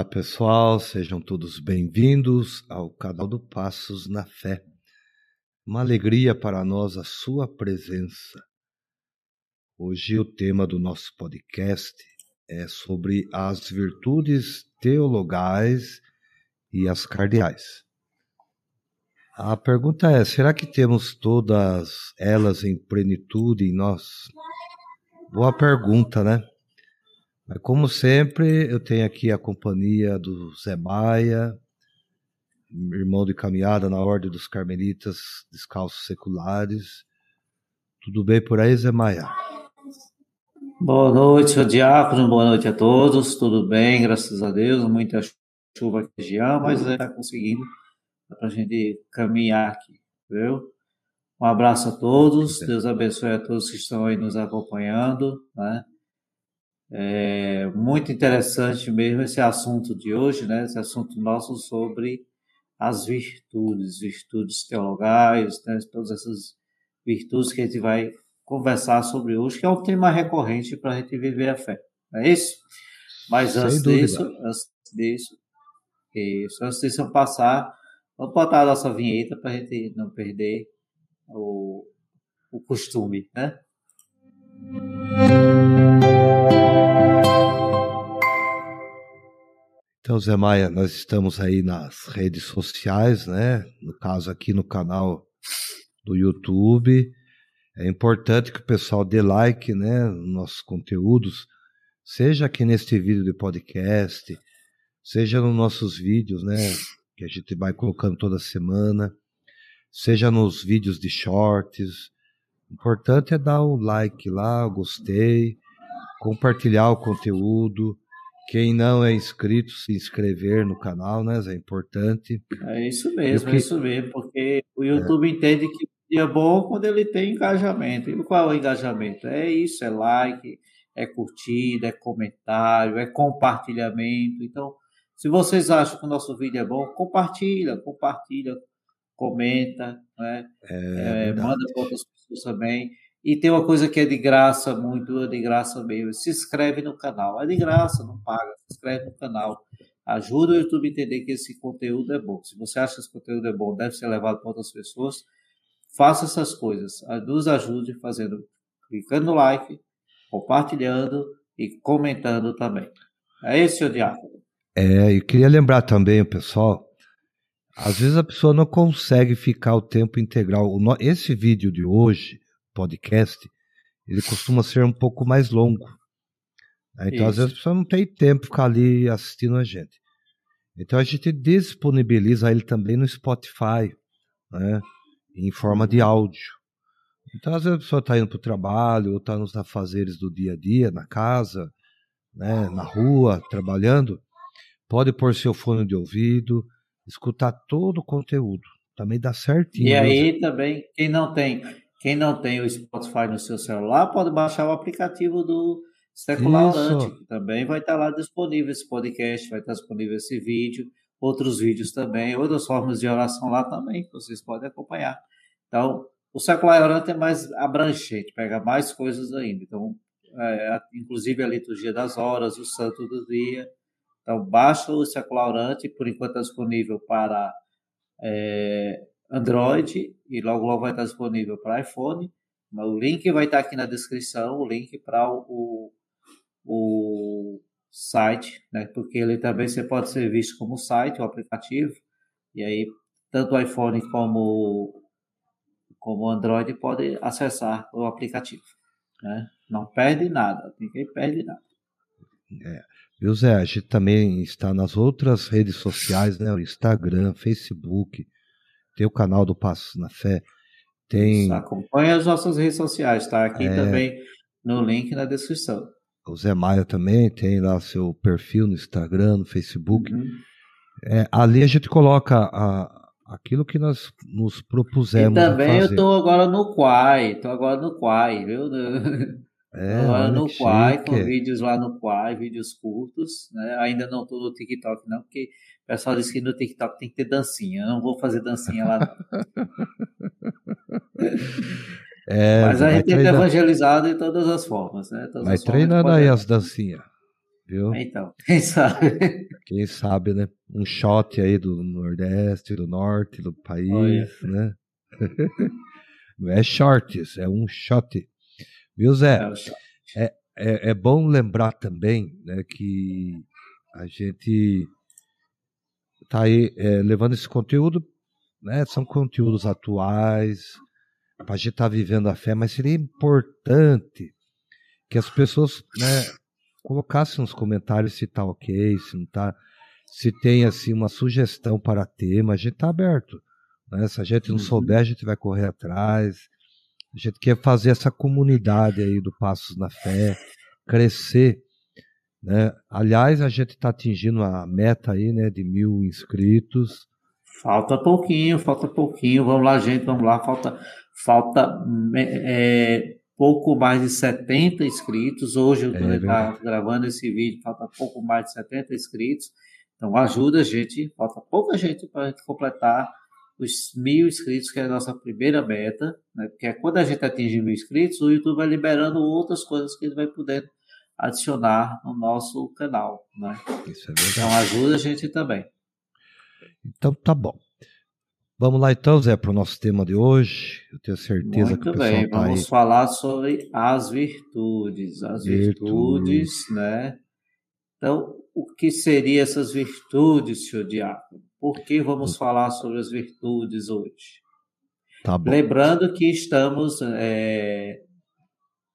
Olá pessoal, sejam todos bem-vindos ao canal do Passos na Fé. Uma alegria para nós a sua presença. Hoje o tema do nosso podcast é sobre as virtudes teologais e as cardeais. A pergunta é: será que temos todas elas em plenitude em nós? Boa pergunta, né? Como sempre, eu tenho aqui a companhia do Zé Maia, irmão de caminhada na Ordem dos Carmelitas Descalços Seculares. Tudo bem por aí, Zé Maia? Boa noite, seu Diácono, boa noite a todos. Tudo bem, graças a Deus. Muita chuva aqui região, mas está conseguindo para a gente caminhar aqui, viu? Um abraço a todos, Deus abençoe a todos que estão aí nos acompanhando, né? É muito interessante mesmo esse assunto de hoje, né? Esse assunto nosso sobre as virtudes, virtudes teologais, né? todas essas virtudes que a gente vai conversar sobre hoje, que é um tema recorrente para a gente viver a fé. Não é isso? Mas Sem antes dúvida. disso, antes disso, isso, antes disso eu passar, vamos botar a nossa vinheta para a gente não perder o, o costume, né? Então, Zé Maia, nós estamos aí nas redes sociais, né? No caso aqui no canal do YouTube. É importante que o pessoal dê like, né, nos nossos conteúdos, seja aqui neste vídeo de podcast, seja nos nossos vídeos, né, que a gente vai colocando toda semana, seja nos vídeos de shorts. O importante é dar o like lá, gostei, compartilhar o conteúdo, quem não é inscrito, se inscrever no canal, né? É importante. É isso mesmo, que... é isso mesmo, porque o YouTube é. entende que é bom quando ele tem engajamento. E qual é o engajamento? É isso, é like, é curtida, é comentário, é compartilhamento. Então, se vocês acham que o nosso vídeo é bom, compartilha, compartilha, comenta, né? É, é, manda para outras pessoas também. E tem uma coisa que é de graça, muito de graça mesmo. Se inscreve no canal. É de graça, não paga. Se inscreve no canal. Ajuda o YouTube a entender que esse conteúdo é bom. Se você acha que esse conteúdo é bom, deve ser levado para outras pessoas. Faça essas coisas. Nos ajude fazendo, clicando no like, compartilhando e comentando também. É esse, seu Diácono. É, e queria lembrar também, pessoal, às vezes a pessoa não consegue ficar o tempo integral. Esse vídeo de hoje, podcast, ele costuma ser um pouco mais longo. Né? Então, Isso. às vezes, a pessoa não tem tempo de ficar ali assistindo a gente. Então, a gente disponibiliza ele também no Spotify, né? em forma de áudio. Então, às vezes, a pessoa está indo para o trabalho, ou está nos afazeres do dia a dia, na casa, né? na rua, trabalhando, pode pôr seu fone de ouvido, escutar todo o conteúdo. Também dá certinho. E aí também, quem não tem quem não tem o Spotify no seu celular pode baixar o aplicativo do Secular que também vai estar lá disponível esse podcast, vai estar disponível esse vídeo, outros vídeos também, outras formas de oração lá também, que vocês podem acompanhar. Então, o Secular Orante é mais abrangente, pega mais coisas ainda. Então, é, inclusive a liturgia das horas, o santo do dia. Então, baixa o Secular Orante, por enquanto está disponível para é, Android e logo logo vai estar disponível para iPhone. O link vai estar aqui na descrição, o link para o, o site, né? Porque ele também você pode ser visto como site, o aplicativo. E aí tanto o iPhone como como o Android pode acessar o aplicativo, né? Não perde nada, ninguém perde nada. É. Viu, Zé? A gente também está nas outras redes sociais, né? O Instagram, Facebook, tem o canal do Passos na Fé. Tem... Acompanhe as nossas redes sociais, tá? Aqui é... também no link na descrição. O Zé Maia também tem lá seu perfil no Instagram, no Facebook. Uhum. É, ali a gente coloca a, aquilo que nós nos propusemos. E também eu estou agora no Quai, estou agora no Quai, viu? É, agora no Quai, com vídeos lá no Quai, vídeos curtos. Né? Ainda não estou no TikTok, não, porque pessoal disse que no TikTok tem que ter dancinha. Eu não vou fazer dancinha lá. é, Mas a gente tem evangelizado de todas as formas. Né? Todas vai treinando aí as dancinhas. Viu? Então, quem sabe? Quem sabe, né? Um shot aí do Nordeste, do Norte do país, Olha. né? Não é shorts, é um shot. Viu, Zé? É, é, é, é bom lembrar também né, que a gente está aí é, levando esse conteúdo, né? São conteúdos atuais, para a gente estar tá vivendo a fé, mas seria importante que as pessoas né, colocassem nos comentários se está ok, se não está, se tem assim uma sugestão para tema, a gente está aberto. Né? Se a gente não uhum. souber, a gente vai correr atrás. A gente quer fazer essa comunidade aí do Passos na Fé crescer. Né? Aliás, a gente está atingindo a meta aí, né, de mil inscritos. Falta pouquinho, falta pouquinho. Vamos lá, gente, vamos lá. Falta, falta é, pouco mais de 70 inscritos. Hoje eu é, gravando esse vídeo, falta pouco mais de 70 inscritos. Então ajuda a gente, falta pouca gente para a gente completar os mil inscritos, que é a nossa primeira meta, né? porque é quando a gente atinge mil inscritos, o YouTube vai liberando outras coisas que ele vai poder adicionar no nosso canal. Né? Isso é verdade. Então ajuda a gente também. Então tá bom. Vamos lá então, Zé, para o nosso tema de hoje. Eu tenho certeza Muito que o pessoal bem, tá vamos aí. falar sobre as virtudes. As virtudes, né? Então, o que seriam essas virtudes, senhor Diácono? Por que vamos falar sobre as virtudes hoje? Tá Lembrando que estamos, é,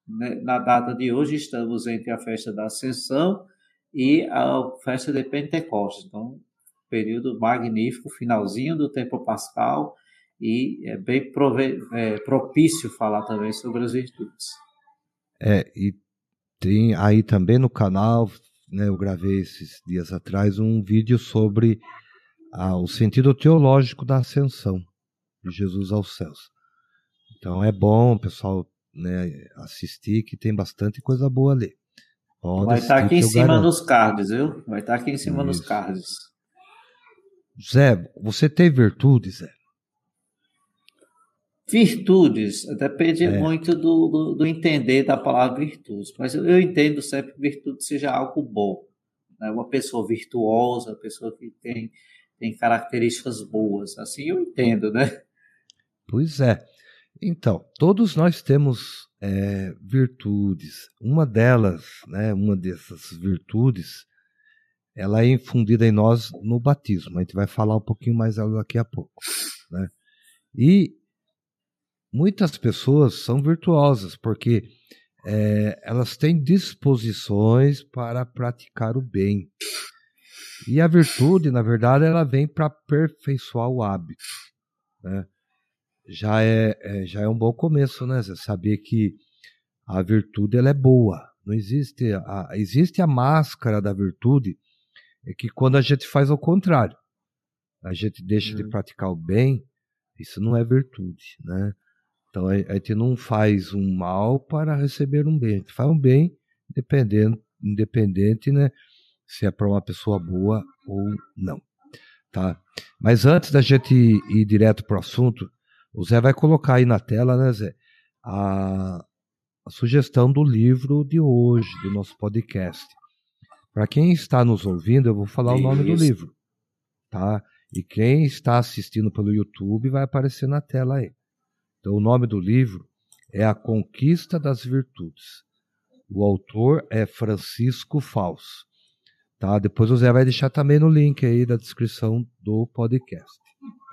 na data de hoje, estamos entre a festa da Ascensão e a festa de Pentecostes. Então, período magnífico, finalzinho do tempo pascal, e é bem prove, é, propício falar também sobre as virtudes. É, e tem aí também no canal, né, eu gravei esses dias atrás um vídeo sobre ah, o sentido teológico da ascensão de Jesus aos céus. Então é bom pessoal né, assistir, que tem bastante coisa boa ali. Pode Vai estar tá aqui em cima nos cards, viu? Vai estar tá aqui em cima Isso. nos cards. Zé, você tem virtudes, Zé? Virtudes, depende é. muito do, do, do, entender da palavra virtudes, mas eu, eu entendo sempre que virtude seja algo bom. Né? Uma pessoa virtuosa, uma pessoa que tem tem características boas. Assim eu entendo, né? Pois é. Então, todos nós temos é, virtudes. Uma delas, né, uma dessas virtudes, ela é infundida em nós no batismo. A gente vai falar um pouquinho mais daqui a pouco. Né? E muitas pessoas são virtuosas porque é, elas têm disposições para praticar o bem. E a virtude, na verdade, ela vem para aperfeiçoar o hábito. Né? Já, é, é, já é um bom começo, né? Você saber que a virtude ela é boa. Não existe a, existe a máscara da virtude, é que quando a gente faz o contrário, a gente deixa de uhum. praticar o bem, isso não é virtude, né? Então a, gente não faz um mal para receber um bem, a gente faz um bem independente, independente né, se é para uma pessoa boa ou não. Tá? Mas antes da gente ir direto para o assunto, o Zé vai colocar aí na tela, né, Zé, a, a sugestão do livro de hoje, do nosso podcast. Para quem está nos ouvindo, eu vou falar Isso. o nome do livro, tá? E quem está assistindo pelo YouTube vai aparecer na tela aí. Então, o nome do livro é A Conquista das Virtudes. O autor é Francisco Fausto. Tá? Depois o Zé vai deixar também no link aí da descrição do podcast.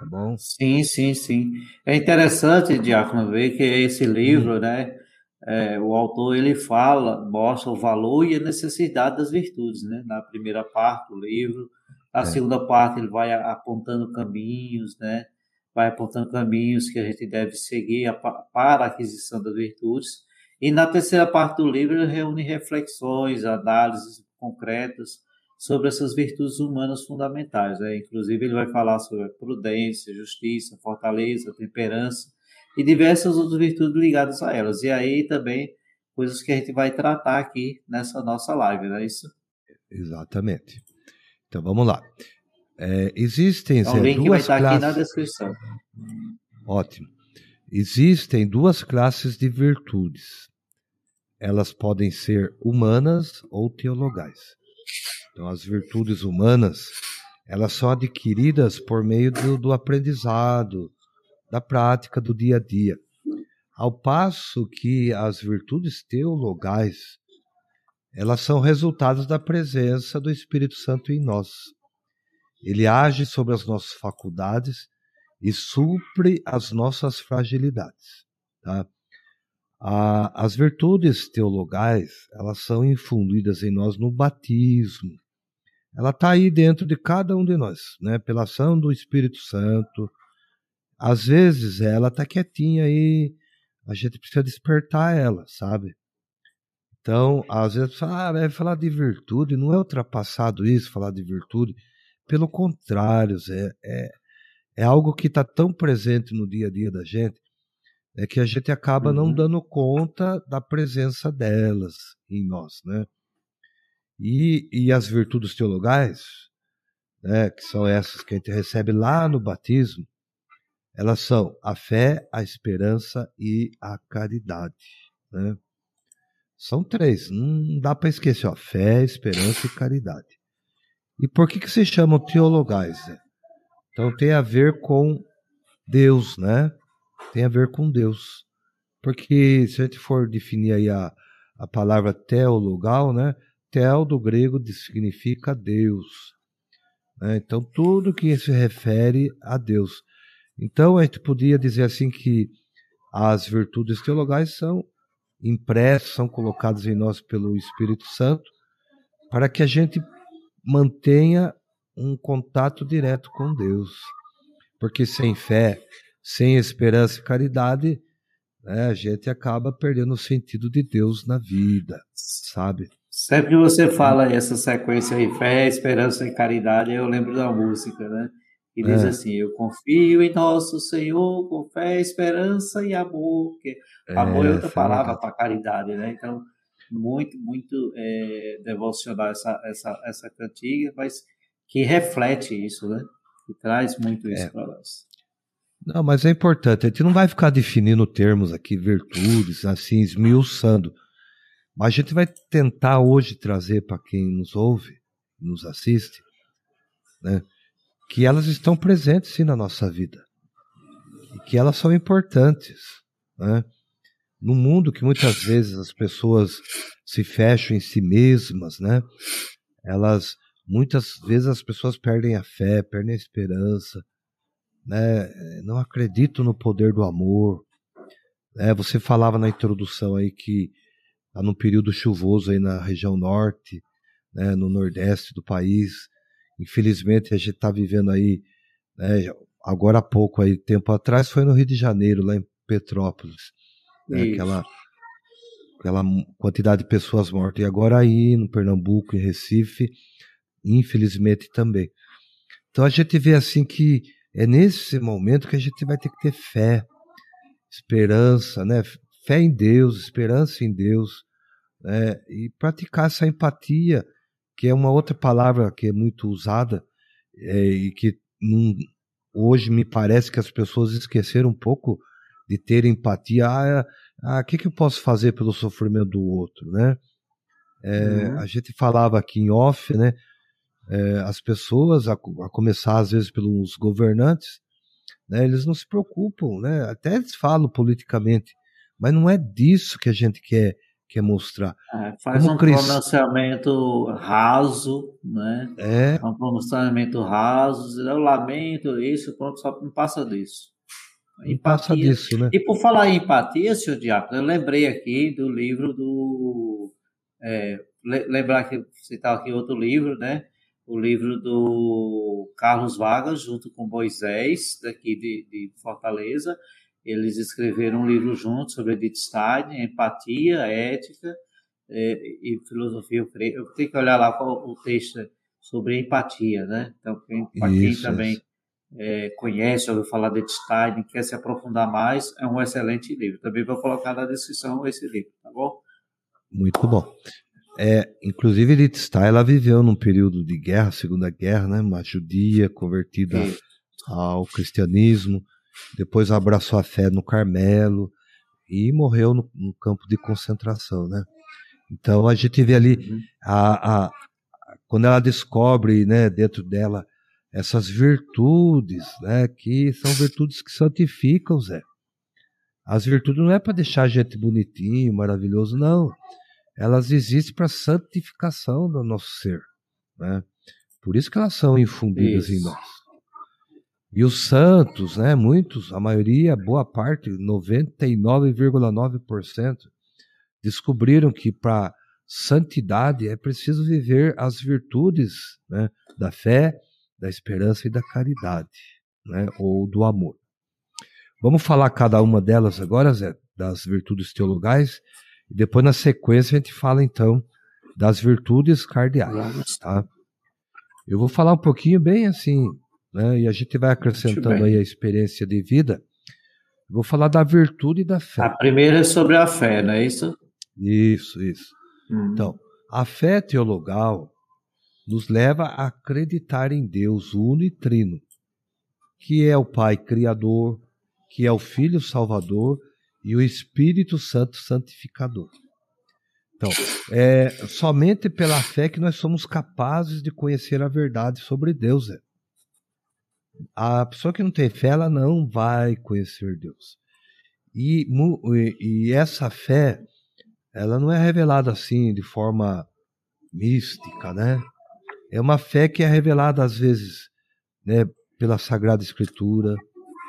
Tá bom? Sim, sim, sim. É interessante, Diácono, ver que esse livro, hum. né? É, o autor ele fala, mostra o valor e a necessidade das virtudes, né? Na primeira parte do livro, na é. segunda parte ele vai apontando caminhos, né? Vai apontando caminhos que a gente deve seguir para a aquisição das virtudes. E na terceira parte do livro ele reúne reflexões, análises concretas sobre essas virtudes humanas fundamentais. Né? Inclusive, ele vai falar sobre prudência, justiça, fortaleza, temperança e diversas outras virtudes ligadas a elas. E aí também coisas que a gente vai tratar aqui nessa nossa live, não é isso? Exatamente. Então vamos lá. É, existem então, link duas vai estar classes... aqui na descrição. Ótimo. Existem duas classes de virtudes. Elas podem ser humanas ou teologais. Então, as virtudes humanas, elas são adquiridas por meio do, do aprendizado, da prática do dia a dia. Ao passo que as virtudes teologais, elas são resultados da presença do Espírito Santo em nós. Ele age sobre as nossas faculdades e supre as nossas fragilidades. Tá? As virtudes teologais, elas são infundidas em nós no batismo. Ela está aí dentro de cada um de nós, né? pela ação do Espírito Santo. Às vezes ela está quietinha aí, a gente precisa despertar ela, sabe? Então, às vezes, ah, vai falar de virtude, não é ultrapassado isso, falar de virtude. Pelo contrário, Zé, é, é algo que está tão presente no dia a dia da gente, é que a gente acaba uhum. não dando conta da presença delas em nós, né? E, e as virtudes teologais, né, que são essas que a gente recebe lá no batismo, elas são a fé, a esperança e a caridade, né? São três, não dá para esquecer, ó, fé, esperança e caridade. E por que que se chamam teologais? Né? Então tem a ver com Deus, né? Tem a ver com Deus. Porque se a gente for definir aí a, a palavra teologal, né? Tel do grego significa Deus. Né? Então tudo que se refere a Deus. Então a gente podia dizer assim que as virtudes teologais são impressas, são colocadas em nós pelo Espírito Santo, para que a gente mantenha um contato direto com Deus. Porque sem fé, sem esperança e caridade, né, a gente acaba perdendo o sentido de Deus na vida, sabe? Sempre que você fala essa sequência aí, fé, esperança e caridade, eu lembro da música, né? E diz é. assim: Eu confio em nosso Senhor com fé, esperança e amor. Que é, amor é outra palavra para caridade, né? Então, muito, muito é, devocional essa, essa, essa cantiga, mas que reflete isso, né? Que traz muito isso é. para nós. Não, mas é importante, a gente não vai ficar definindo termos aqui, virtudes, assim, esmiuçando. Mas a gente vai tentar hoje trazer para quem nos ouve, nos assiste, né, que elas estão presentes sim na nossa vida. E que elas são importantes. Né? No mundo que muitas vezes as pessoas se fecham em si mesmas, né? Elas muitas vezes as pessoas perdem a fé, perdem a esperança, né? Não acreditam no poder do amor. É, você falava na introdução aí que está num período chuvoso aí na região norte, né, no nordeste do país. Infelizmente a gente está vivendo aí, né, agora há pouco aí, tempo atrás, foi no Rio de Janeiro, lá em Petrópolis. Né, aquela, aquela quantidade de pessoas mortas. E agora aí no Pernambuco, em Recife, infelizmente também. Então a gente vê assim que é nesse momento que a gente vai ter que ter fé, esperança, né? Fé em Deus, esperança em Deus, né? e praticar essa empatia, que é uma outra palavra que é muito usada é, e que num, hoje me parece que as pessoas esqueceram um pouco de ter empatia. Ah, o ah, que, que eu posso fazer pelo sofrimento do outro, né? É, uhum. A gente falava aqui em off, né? É, as pessoas, a, a, começar às vezes pelos governantes, né, eles não se preocupam, né, até eles falam politicamente, mas não é disso que a gente quer, quer mostrar. É, faz Como um crist... pronunciamento raso, né? É. Um pronunciamento raso, eu lamento isso, pronto, só não passa disso. Empatia. Passa disso, né? E por falar em empatia, senhor Diácono, eu lembrei aqui do livro do. É, lembrar que citar aqui outro livro, né? O livro do Carlos Vargas, junto com Moisés, daqui de, de Fortaleza. Eles escreveram um livro juntos sobre Edith Stein, empatia, ética é, e filosofia. Eu, creio, eu tenho que olhar lá o texto sobre empatia, né? Então, para quem também é, conhece, ouviu falar de Edith Stein, quer se aprofundar mais, é um excelente livro. Também vou colocar na descrição esse livro, tá bom? Muito bom. É, inclusive Stein, ela viveu num período de guerra, Segunda Guerra, né? Uma judia convertida ao cristianismo, depois abraçou a fé no Carmelo e morreu no, no campo de concentração, né? Então a gente vê ali uhum. a, a, quando ela descobre, né, dentro dela essas virtudes, né, que são virtudes que santificam, Zé. As virtudes não é para deixar a gente bonitinho, maravilhoso, não. Elas existem para santificação do nosso ser, né? Por isso que elas são infundidas isso. em nós. E os santos, né, muitos, a maioria, boa parte, 99,9%, descobriram que para santidade é preciso viver as virtudes né, da fé, da esperança e da caridade, né, ou do amor. Vamos falar cada uma delas agora, Zé, das virtudes teologais, e depois na sequência a gente fala então das virtudes cardeais, tá? Eu vou falar um pouquinho bem assim, né, e a gente vai acrescentando aí a experiência de vida. Vou falar da virtude e da fé. A primeira é sobre a fé, não é isso? Isso, isso. Hum. Então, a fé teologal nos leva a acreditar em Deus uno e trino, que é o Pai Criador, que é o Filho Salvador e o Espírito Santo Santificador. Então, é somente pela fé que nós somos capazes de conhecer a verdade sobre Deus. É. A pessoa que não tem fé, ela não vai conhecer Deus. E, e, e essa fé, ela não é revelada assim de forma mística, né? É uma fé que é revelada às vezes, né, pela Sagrada Escritura,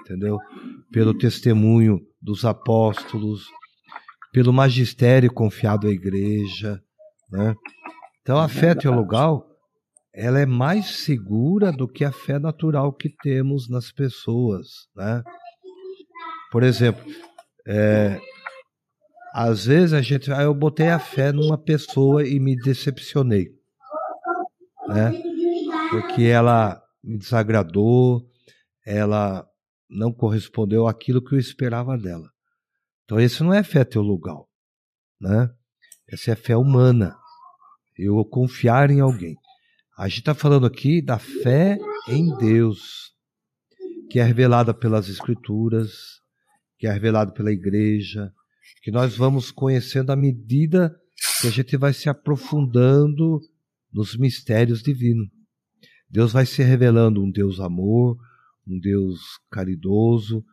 entendeu? Pelo testemunho dos apóstolos, pelo magistério confiado à igreja, né? Então a fé teologal, ela é mais segura do que a fé natural que temos nas pessoas, né? Por exemplo, é, às vezes a gente, ah, eu botei a fé numa pessoa e me decepcionei, né? Porque ela me desagradou, ela não correspondeu àquilo que eu esperava dela. Então, esse não é fé teologal, né? Essa é fé humana. Eu confiar em alguém. A gente está falando aqui da fé em Deus, que é revelada pelas Escrituras, que é revelada pela igreja, que nós vamos conhecendo à medida que a gente vai se aprofundando nos mistérios divinos. Deus vai se revelando um Deus amor, um Deus caridoso,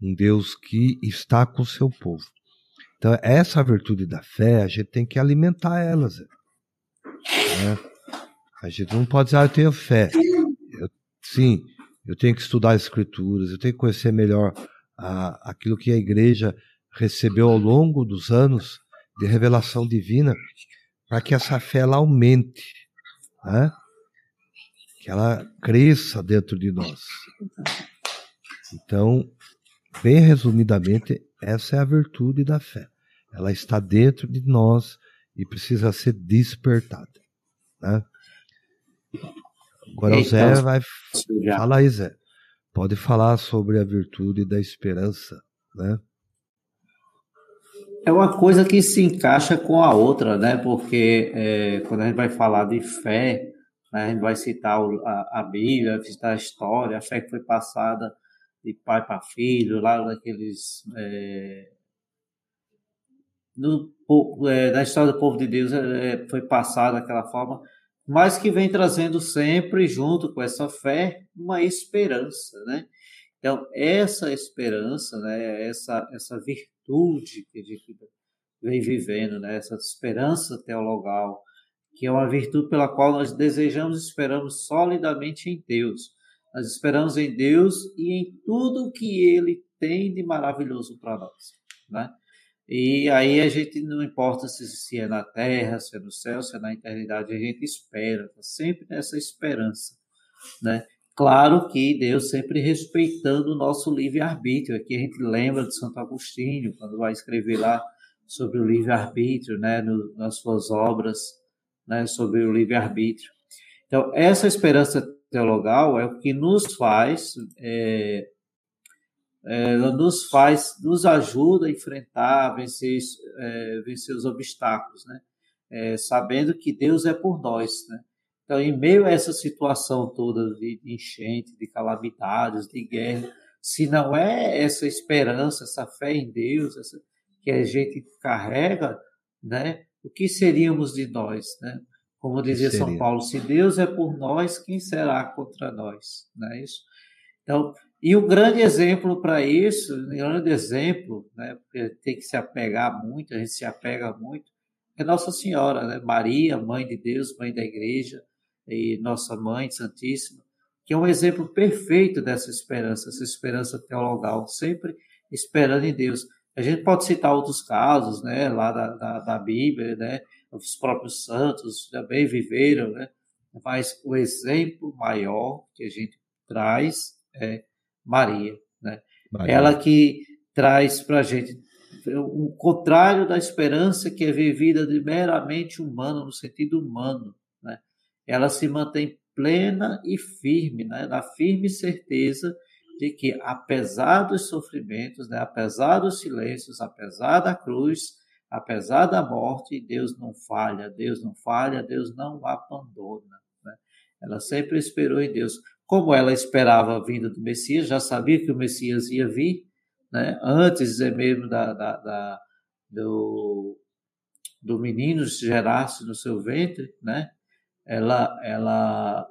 um Deus que está com o seu povo. Então, essa virtude da fé, a gente tem que alimentar elas. Né? A gente não pode dizer, ah, eu tenho fé. Eu, sim, eu tenho que estudar as escrituras, eu tenho que conhecer melhor a, aquilo que a igreja recebeu ao longo dos anos de revelação divina, para que essa fé ela aumente. Né? Que ela cresça dentro de nós. Então, bem resumidamente, essa é a virtude da fé. Ela está dentro de nós e precisa ser despertada. Né? Agora o Zé então, vai. Fala aí, Zé. Pode falar sobre a virtude da esperança, né? É uma coisa que se encaixa com a outra, né? Porque é, quando a gente vai falar de fé, né? A gente vai citar a, Bíblia, citar a história, a fé que foi passada de pai para filho, lá naqueles. É, é, na história do povo de Deus é, é, foi passada daquela forma, mas que vem trazendo sempre, junto com essa fé, uma esperança, né? Então, essa esperança, né, essa, essa virtude que a gente vem vivendo, né, essa esperança teologal, que é uma virtude pela qual nós desejamos e esperamos solidamente em Deus. Nós esperamos em Deus e em tudo que Ele tem de maravilhoso para nós. Né? E aí a gente não importa se, se é na terra, se é no céu, se é na eternidade, a gente espera, tá sempre nessa esperança. Né? Claro que Deus sempre respeitando o nosso livre-arbítrio. Aqui a gente lembra de Santo Agostinho, quando vai escrever lá sobre o livre-arbítrio, né, no, nas suas obras né, sobre o livre-arbítrio. Então, essa esperança teologal é o que nos faz, é, é, nos faz, nos ajuda a enfrentar, a vencer, é, vencer os obstáculos, né? É, sabendo que Deus é por nós, né? Então, em meio a essa situação toda de enchente, de calamidades, de guerra, se não é essa esperança, essa fé em Deus, essa, que a gente carrega, né? O que seríamos de nós, né? Como dizia São Paulo, se Deus é por nós, quem será contra nós? Não é isso? Então, e o grande exemplo para isso, o grande exemplo, né, porque tem que se apegar muito, a gente se apega muito, é Nossa Senhora, né? Maria, Mãe de Deus, Mãe da Igreja, e Nossa Mãe Santíssima, que é um exemplo perfeito dessa esperança, essa esperança teologal, sempre esperando em Deus. A gente pode citar outros casos, né, lá da, da, da Bíblia, né, os próprios santos também viveram, né, mas o exemplo maior que a gente traz é Maria, né? Maria. Ela que traz para a gente o contrário da esperança que é vivida de meramente humano, no sentido humano, né? Ela se mantém plena e firme, né? na firme certeza de que, apesar dos sofrimentos, né? apesar dos silêncios, apesar da cruz, apesar da morte, Deus não falha, Deus não falha, Deus não abandona. Né? Ela sempre esperou em Deus. Como ela esperava a vinda do Messias, já sabia que o Messias ia vir, né? antes mesmo da, da, da do, do menino gerar-se no seu ventre, né? ela, ela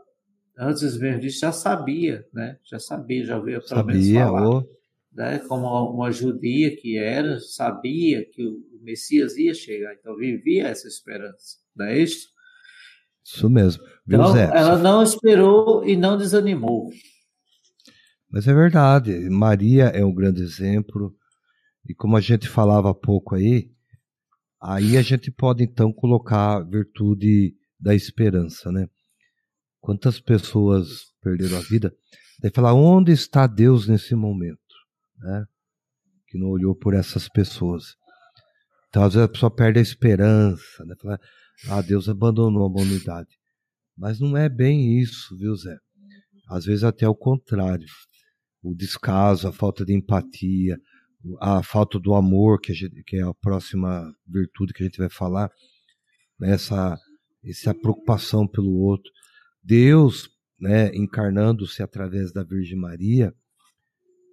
antes mesmo disso já sabia, né? já sabia, já veio pelo sabia, menos falar. Oh. Né? Como uma judia que era, sabia que o Messias ia chegar, então vivia essa esperança, não é isso? Isso mesmo. Viu, então, Zé? ela não esperou e não desanimou. Mas é verdade, Maria é um grande exemplo, e como a gente falava há pouco aí, aí a gente pode então colocar a virtude da esperança, né? Quantas pessoas perderam a vida? Daí falar, onde está Deus nesse momento? Né? Que não olhou por essas pessoas. Então, às vezes a pessoa perde a esperança, né? Fala, ah, Deus abandonou a humanidade. Mas não é bem isso, viu, Zé? Às vezes até o contrário. O descaso, a falta de empatia, a falta do amor, que, gente, que é a próxima virtude que a gente vai falar, né? essa, essa preocupação pelo outro. Deus, né, encarnando-se através da Virgem Maria,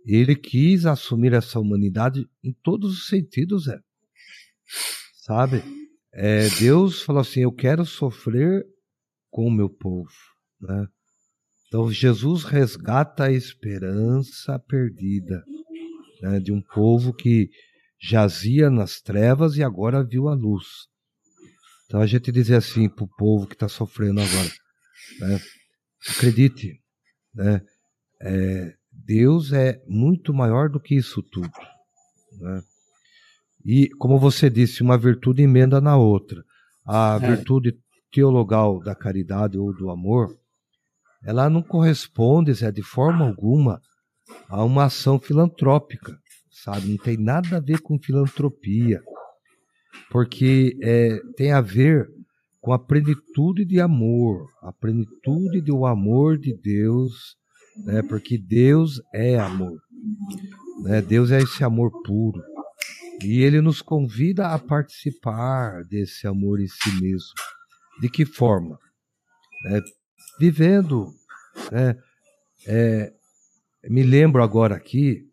ele quis assumir essa humanidade em todos os sentidos, Zé. Sabe? É, Deus falou assim: Eu quero sofrer com o meu povo. Né? Então, Jesus resgata a esperança perdida né, de um povo que jazia nas trevas e agora viu a luz. Então, a gente dizer assim para o povo que está sofrendo agora: né, acredite, né, é, Deus é muito maior do que isso tudo. Né? E, como você disse, uma virtude emenda na outra. A é. virtude teologal da caridade ou do amor, ela não corresponde, Zé, de forma alguma, a uma ação filantrópica, sabe? Não tem nada a ver com filantropia, porque é, tem a ver com a plenitude de amor, a plenitude do amor de Deus, né? Porque Deus é amor, né? Deus é esse amor puro. E ele nos convida a participar desse amor em si mesmo. De que forma? É, vivendo. Né? É, me lembro agora aqui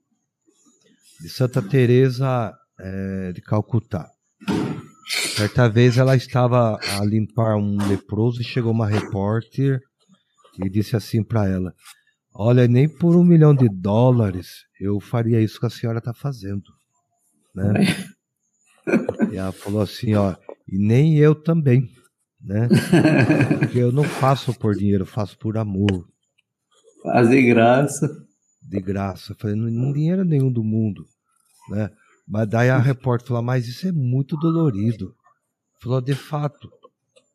de Santa Teresa é, de Calcutá. Certa vez ela estava a limpar um leproso e chegou uma repórter e disse assim para ela: Olha, nem por um milhão de dólares eu faria isso que a senhora está fazendo né? e ela falou assim, ó, e nem eu também, né? Porque eu não faço por dinheiro, faço por amor. Faz de graça. De graça. Eu falei, não dinheiro nenhum do mundo, né? Mas daí a repórter falou, mas isso é muito dolorido. Falou, de fato.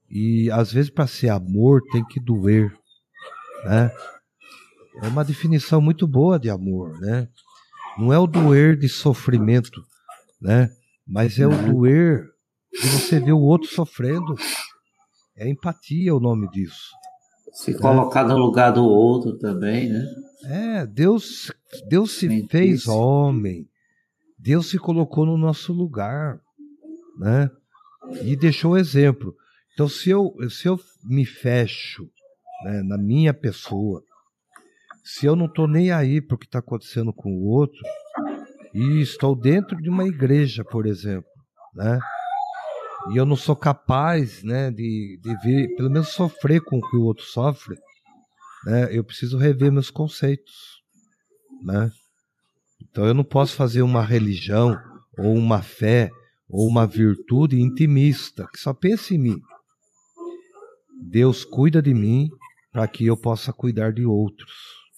E às vezes para ser amor tem que doer, né? É uma definição muito boa de amor, né? Não é o doer de sofrimento, né? Mas é o uhum. doer de você ver o outro sofrendo. É empatia o nome disso. Se né? colocar no lugar do outro também, né? É, Deus, Deus se fez homem. Deus se colocou no nosso lugar, né? E deixou exemplo. Então, se eu, se eu me fecho né, na minha pessoa, se eu não estou nem aí para o que está acontecendo com o outro, e estou dentro de uma igreja, por exemplo, né? e eu não sou capaz né, de, de ver, pelo menos sofrer com o que o outro sofre, né, eu preciso rever meus conceitos. Né? Então eu não posso fazer uma religião ou uma fé ou uma virtude intimista que só pense em mim. Deus cuida de mim para que eu possa cuidar de outros,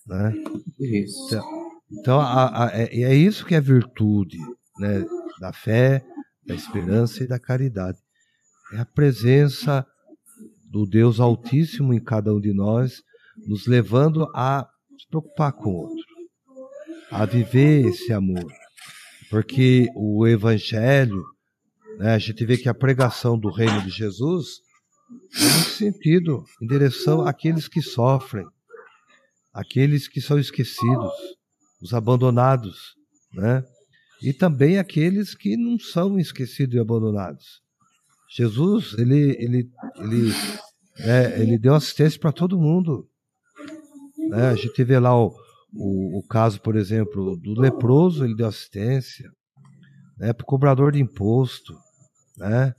né? Isso. Então, então a, a, é, é isso que é virtude, né? Da fé, da esperança e da caridade. É a presença do Deus Altíssimo em cada um de nós, nos levando a se preocupar com o outro, a viver esse amor. Porque o Evangelho, né, a gente vê que a pregação do reino de Jesus nesse sentido, em direção àqueles que sofrem, aqueles que são esquecidos, os abandonados, né? e também aqueles que não são esquecidos e abandonados. Jesus, ele, ele, ele, é, ele deu assistência para todo mundo. Né? A gente vê lá o, o, o, caso, por exemplo, do leproso, ele deu assistência. Né? Para o cobrador de imposto. Né?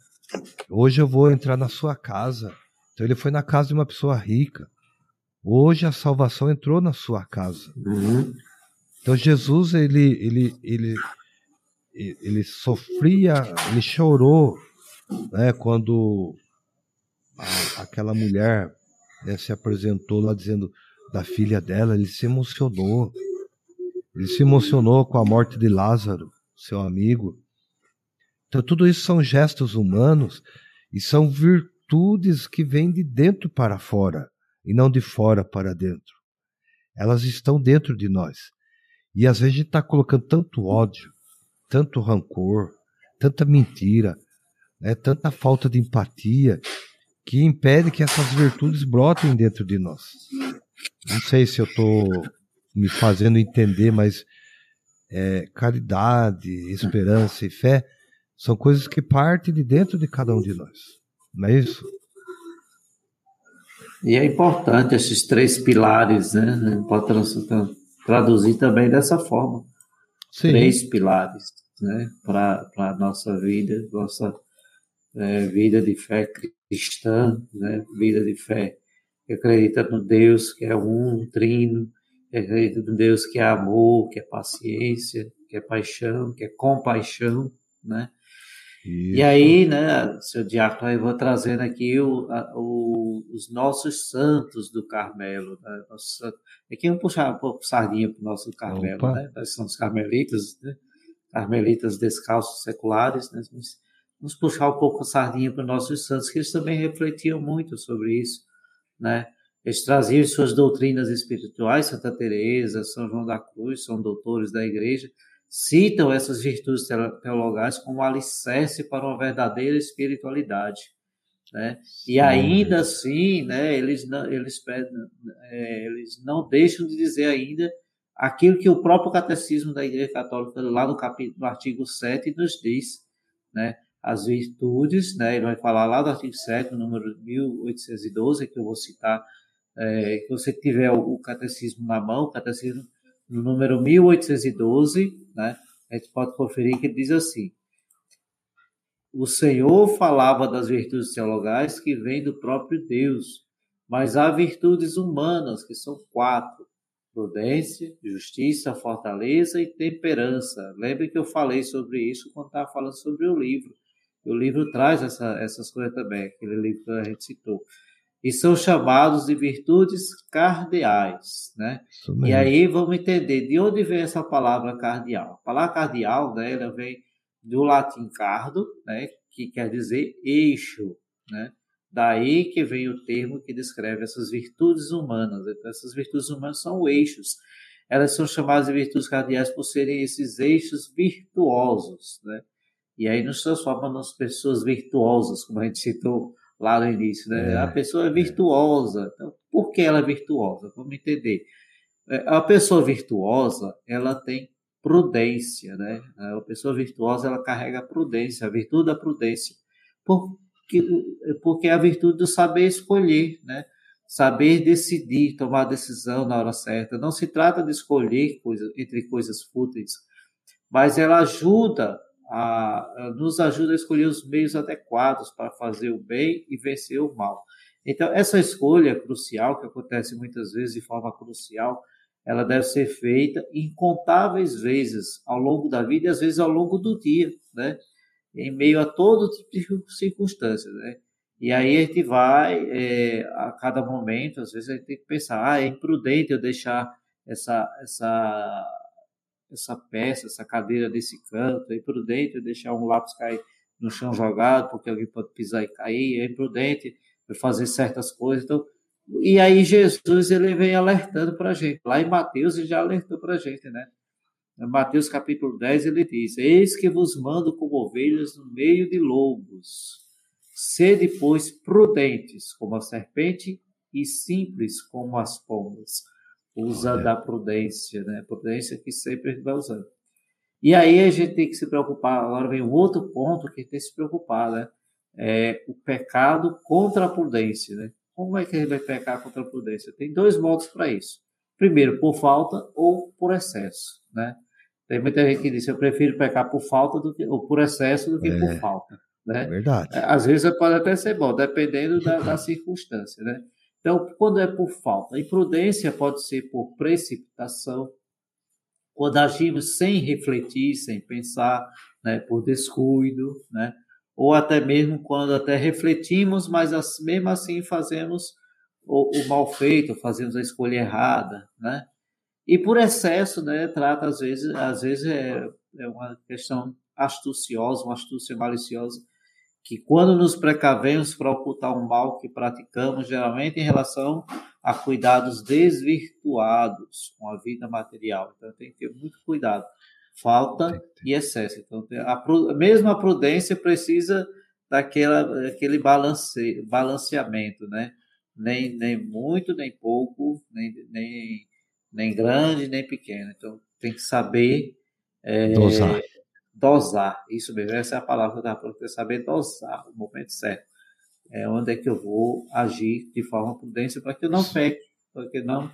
Hoje eu vou entrar na sua casa. Então ele foi na casa de uma pessoa rica. Hoje a salvação entrou na sua casa. Uhum. Então Jesus ele, ele, ele, ele sofria, ele chorou, né, quando a, aquela mulher né, se apresentou lá dizendo da filha dela, ele se emocionou. Ele se emocionou com a morte de Lázaro, seu amigo. Então, tudo isso são gestos humanos e são virtudes que vêm de dentro para fora e não de fora para dentro. Elas estão dentro de nós. E às vezes a gente está colocando tanto ódio, tanto rancor, tanta mentira, né, tanta falta de empatia, que impede que essas virtudes brotem dentro de nós. Não sei se eu estou me fazendo entender, mas é, caridade, esperança e fé são coisas que partem de dentro de cada um de nós. Não é isso? E é importante esses três pilares, né? Pode traduzir também dessa forma. Sim. Três pilares, né? Para a nossa vida, nossa é, vida de fé cristã, né? Vida de fé que acredita no Deus que é um, trino, que acredita no Deus que é amor, que é paciência, que é paixão, que é compaixão, né? Isso. E aí, né, seu diácono, eu vou trazendo aqui o, a, o, os nossos santos do Carmelo. Né? Nosso, aqui vamos puxar um pouco sardinha para o nosso Carmelo, Opa. né? Nós somos carmelitas, né? carmelitas descalços seculares, né? Vamos, vamos puxar um pouco a sardinha para os nossos santos, que eles também refletiam muito sobre isso, né? Eles traziam suas doutrinas espirituais, Santa Teresa, São João da Cruz, são doutores da igreja, citam essas virtudes teologais como alicerce para uma verdadeira espiritualidade. Né? E ainda assim, né, eles, não, eles, é, eles não deixam de dizer ainda aquilo que o próprio catecismo da Igreja Católica, lá no, capítulo, no artigo 7, nos diz, né? As virtudes, né? Ele vai falar lá do artigo 7, no número 1812, que eu vou citar, é, que você tiver o, o catecismo na mão, o catecismo no número 1812, né, a gente pode conferir que ele diz assim: O Senhor falava das virtudes teologais que vêm do próprio Deus, mas há virtudes humanas, que são quatro: prudência, justiça, fortaleza e temperança. Lembre que eu falei sobre isso quando estava falando sobre o livro. O livro traz essa, essas coisas também, aquele livro que a gente citou e são chamados de virtudes cardeais, né? E aí vamos entender de onde vem essa palavra cardeal. A palavra cardeal, né, ela vem do latim cardo, né, que quer dizer eixo, né? Daí que vem o termo que descreve essas virtudes humanas. Então, essas virtudes humanas são eixos. Elas são chamadas de virtudes cardeais por serem esses eixos virtuosos, né? E aí nos transforma nas pessoas virtuosas, como a gente citou lá no início, né? É, a pessoa é, é virtuosa. Então, por que ela é virtuosa? Vamos entender. É, a pessoa virtuosa, ela tem prudência, né? A pessoa virtuosa, ela carrega a prudência, a virtude da prudência. Porque, porque é a virtude do saber escolher, né? Saber decidir, tomar decisão na hora certa. Não se trata de escolher coisa, entre coisas fúteis, mas ela ajuda a, nos ajuda a escolher os meios adequados para fazer o bem e vencer o mal. Então, essa escolha crucial, que acontece muitas vezes de forma crucial, ela deve ser feita incontáveis vezes ao longo da vida e às vezes ao longo do dia, né? Em meio a todo tipo de circunstâncias, né? E aí a gente vai, é, a cada momento, às vezes a gente tem que pensar, ah, é imprudente eu deixar essa, essa, essa peça, essa cadeira desse canto, é imprudente deixar um lápis cair no chão jogado, porque alguém pode pisar e cair, é imprudente fazer certas coisas. Então, e aí Jesus ele vem alertando para a gente. Lá em Mateus ele já alertou para a gente, né? Em Mateus capítulo 10 ele diz: Eis que vos mando como ovelhas no meio de lobos. Sede, pois, prudentes como a serpente e simples como as pombas. Usa Olha. da prudência, né? Prudência que sempre a gente vai usando. E aí a gente tem que se preocupar. Agora vem o outro ponto que tem que se preocupar, né? É o pecado contra a prudência, né? Como é que ele vai pecar contra a prudência? Tem dois modos para isso. Primeiro, por falta ou por excesso, né? Tem muita gente que diz, eu prefiro pecar por falta do que, ou por excesso do que é. por falta. Né? Verdade. É, às vezes pode até ser bom, dependendo da, da circunstância. Né? Então, quando é por falta, imprudência pode ser por precipitação, quando agimos sem refletir, sem pensar, né, por descuido, né, ou até mesmo quando até refletimos, mas mesmo assim fazemos o, o mal feito, fazemos a escolha errada, né? E por excesso, né, trata às vezes, às vezes é, é uma questão astuciosa, uma astúcia maliciosa, que quando nos precavemos para ocultar um mal que praticamos, geralmente em relação a cuidados desvirtuados com a vida material. Então tem que ter muito cuidado. Falta e excesso. Então, a, mesmo a prudência precisa daquela, daquele balance, balanceamento, né? Nem, nem muito, nem pouco, nem, nem, nem grande, nem pequeno. Então tem que saber é, dosar dosar. Isso mesmo, essa é a palavra que eu estava falando, saber dosar o momento certo. É onde é que eu vou agir de forma prudente para que eu não peque, para que eu não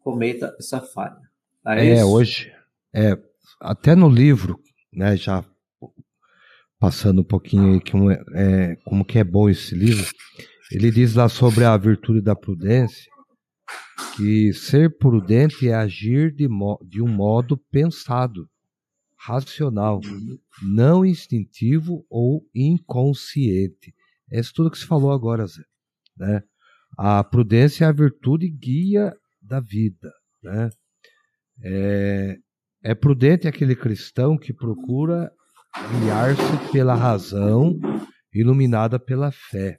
cometa essa falha. Tá é, é hoje, é, até no livro, né, já passando um pouquinho aí como é, como que é bom esse livro, ele diz lá sobre a virtude da prudência, que ser prudente é agir de, de um modo pensado, racional, não instintivo ou inconsciente. É isso tudo que se falou agora, Zé. Né? A prudência é a virtude guia da vida. Né? É, é prudente aquele cristão que procura guiar-se pela razão, iluminada pela fé.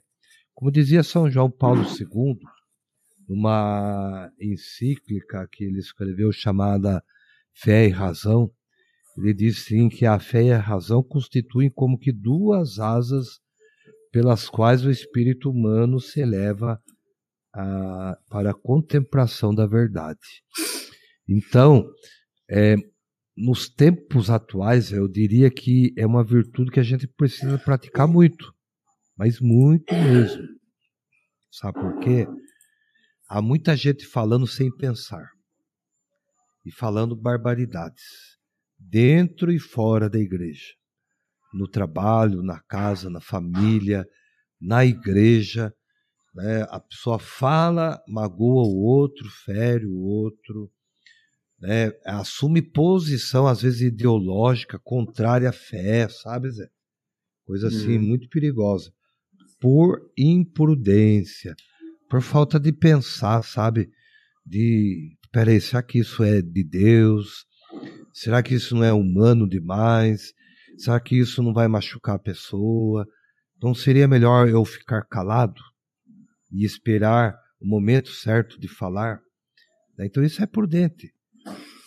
Como dizia São João Paulo II, numa encíclica que ele escreveu chamada Fé e Razão, ele diz sim que a fé e a razão constituem como que duas asas pelas quais o espírito humano se eleva a, para a contemplação da verdade. Então, é, nos tempos atuais, eu diria que é uma virtude que a gente precisa praticar muito, mas muito mesmo. Sabe por quê? Há muita gente falando sem pensar e falando barbaridades dentro e fora da igreja, no trabalho, na casa, na família, na igreja. Né? A pessoa fala, magoa o outro, fere o outro, né? assume posição, às vezes ideológica, contrária à fé, sabe, Zé? Coisa assim, hum. muito perigosa. Por imprudência, por falta de pensar, sabe? De, peraí, será que isso é de Deus? Será que isso não é humano demais? Será que isso não vai machucar a pessoa? Então seria melhor eu ficar calado e esperar o momento certo de falar? Então isso é prudente.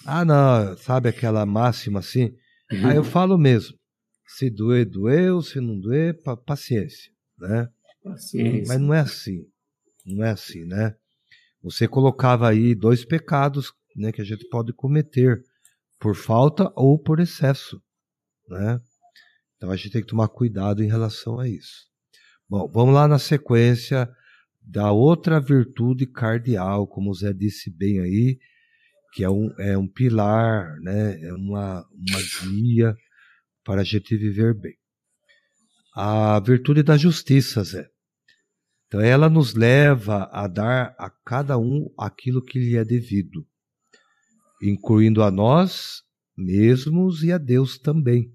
Ah, não, sabe aquela máxima assim? Uhum. Ah, eu falo mesmo. Se doer, doeu. Se não doer, paciência, né? Paciência. Mas não é assim. Não é assim, né? Você colocava aí dois pecados né, que a gente pode cometer por falta ou por excesso, né? Então a gente tem que tomar cuidado em relação a isso. Bom, vamos lá na sequência da outra virtude cardeal, como o Zé disse bem aí, que é um, é um pilar, né? é uma, uma guia para a gente viver bem. A virtude da justiça, Zé. Então ela nos leva a dar a cada um aquilo que lhe é devido, incluindo a nós mesmos e a Deus também.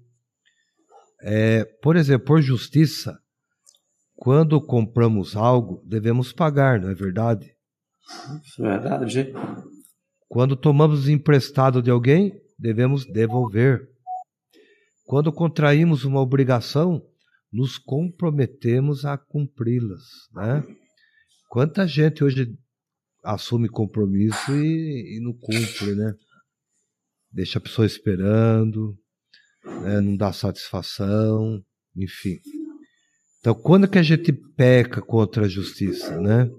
É, por exemplo, por justiça, quando compramos algo, devemos pagar, não é verdade? Verdade. Quando tomamos emprestado de alguém, devemos devolver. Quando contraímos uma obrigação, nos comprometemos a cumpri-las, né? Quanta gente hoje assume compromisso e, e não cumpre, né? Deixa a pessoa esperando, né? não dá satisfação, enfim. Então, quando que a gente peca contra a justiça, né?